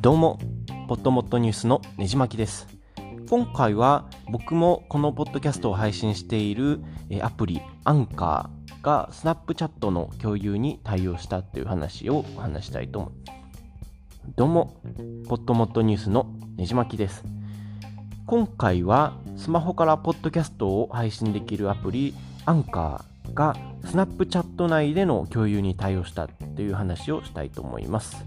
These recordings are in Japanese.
どうも、ポットモットニュースのねじまきです。今回は僕もこのポッドキャストを配信しているアプリアンカーがスナップチャットの共有に対応したという話をお話したいと思います。どうも、ポットモットニュースのねじまきです。今回はスマホからポッドキャストを配信できるアプリアンカーがスナップチャット内での共有に対応したという話をしたいと思います。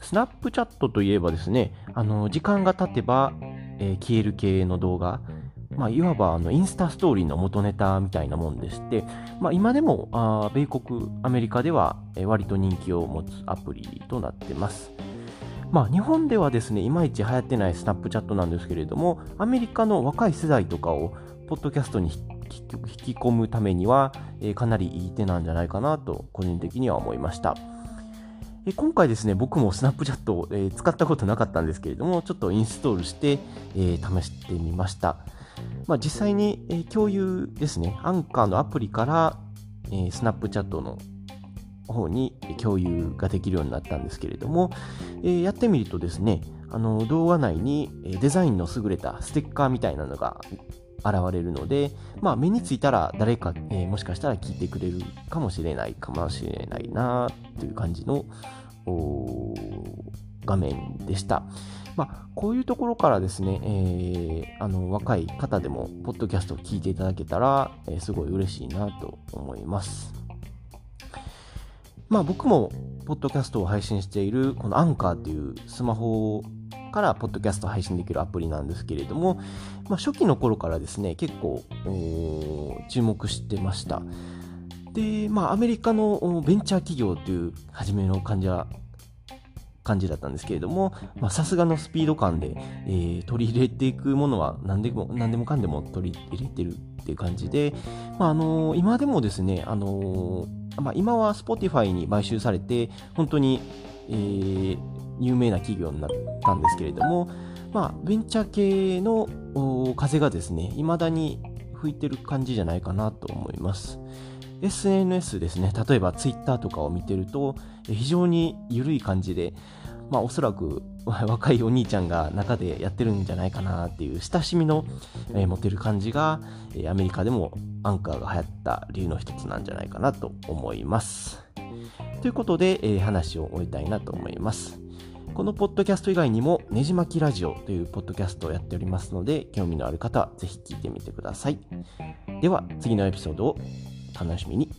スナップチャットといえばですね、あの時間が経てば、えー、消える系の動画、まあ、いわばあのインスタストーリーの元ネタみたいなもんでして、まあ、今でもあ米国、アメリカでは、えー、割と人気を持つアプリとなってます。まあ、日本ではですね、いまいち流行ってないスナップチャットなんですけれども、アメリカの若い世代とかをポッドキャストに結局引き込むためには、えー、かなりいい手なんじゃないかなと個人的には思いました。え今回ですね、僕もスナップチャットを、え使ったことなかったんですけれども、ちょっとインストールして、え試してみました。まあ、実際に、え共有ですね、アンカーのアプリから、えスナップチャットの方に共有ができるようになったんですけれども、えやってみるとですね、あの動画内にデザインの優れたステッカーみたいなのが現れるので、まあ、目についたら誰か、えー、もしかしたら聞いてくれるかもしれないかもしれないなという感じの画面でした。まあ、こういうところからですね、えー、あの若い方でも、ポッドキャストを聞いていただけたら、えー、すごい嬉しいなと思います。まあ、僕も、ポッドキャストを配信している、このアンカーっていうスマホからポッドキャスト配信できるアプリなんですけれども、まあ、初期の頃からですね、結構注目してました。で、まあ、アメリカのベンチャー企業という初めの感じは感じだったんですけれども、さすがのスピード感で、えー、取り入れていくものは何でも何でもかんでも取り入れてるっていう感じで、まああのー、今でもですね、あのー、まあ、今は Spotify に買収されて、本当に、えー、有名な企業になったんですけれども、まあ、ベンチャー系の風がですね、未だに吹いてる感じじゃないかなと思います。SNS ですね、例えば Twitter とかを見てると、非常に緩い感じで、まあ、おそらく 若いお兄ちゃんが中でやってるんじゃないかなっていう親しみの、持てる感じが、アメリカでもアンカーが流行った理由の一つなんじゃないかなと思います。ということで、話を終えたいなと思います。このポッドキャスト以外にも、ねじ巻きラジオというポッドキャストをやっておりますので、興味のある方はぜひ聞いてみてください。では、次のエピソードを楽しみに。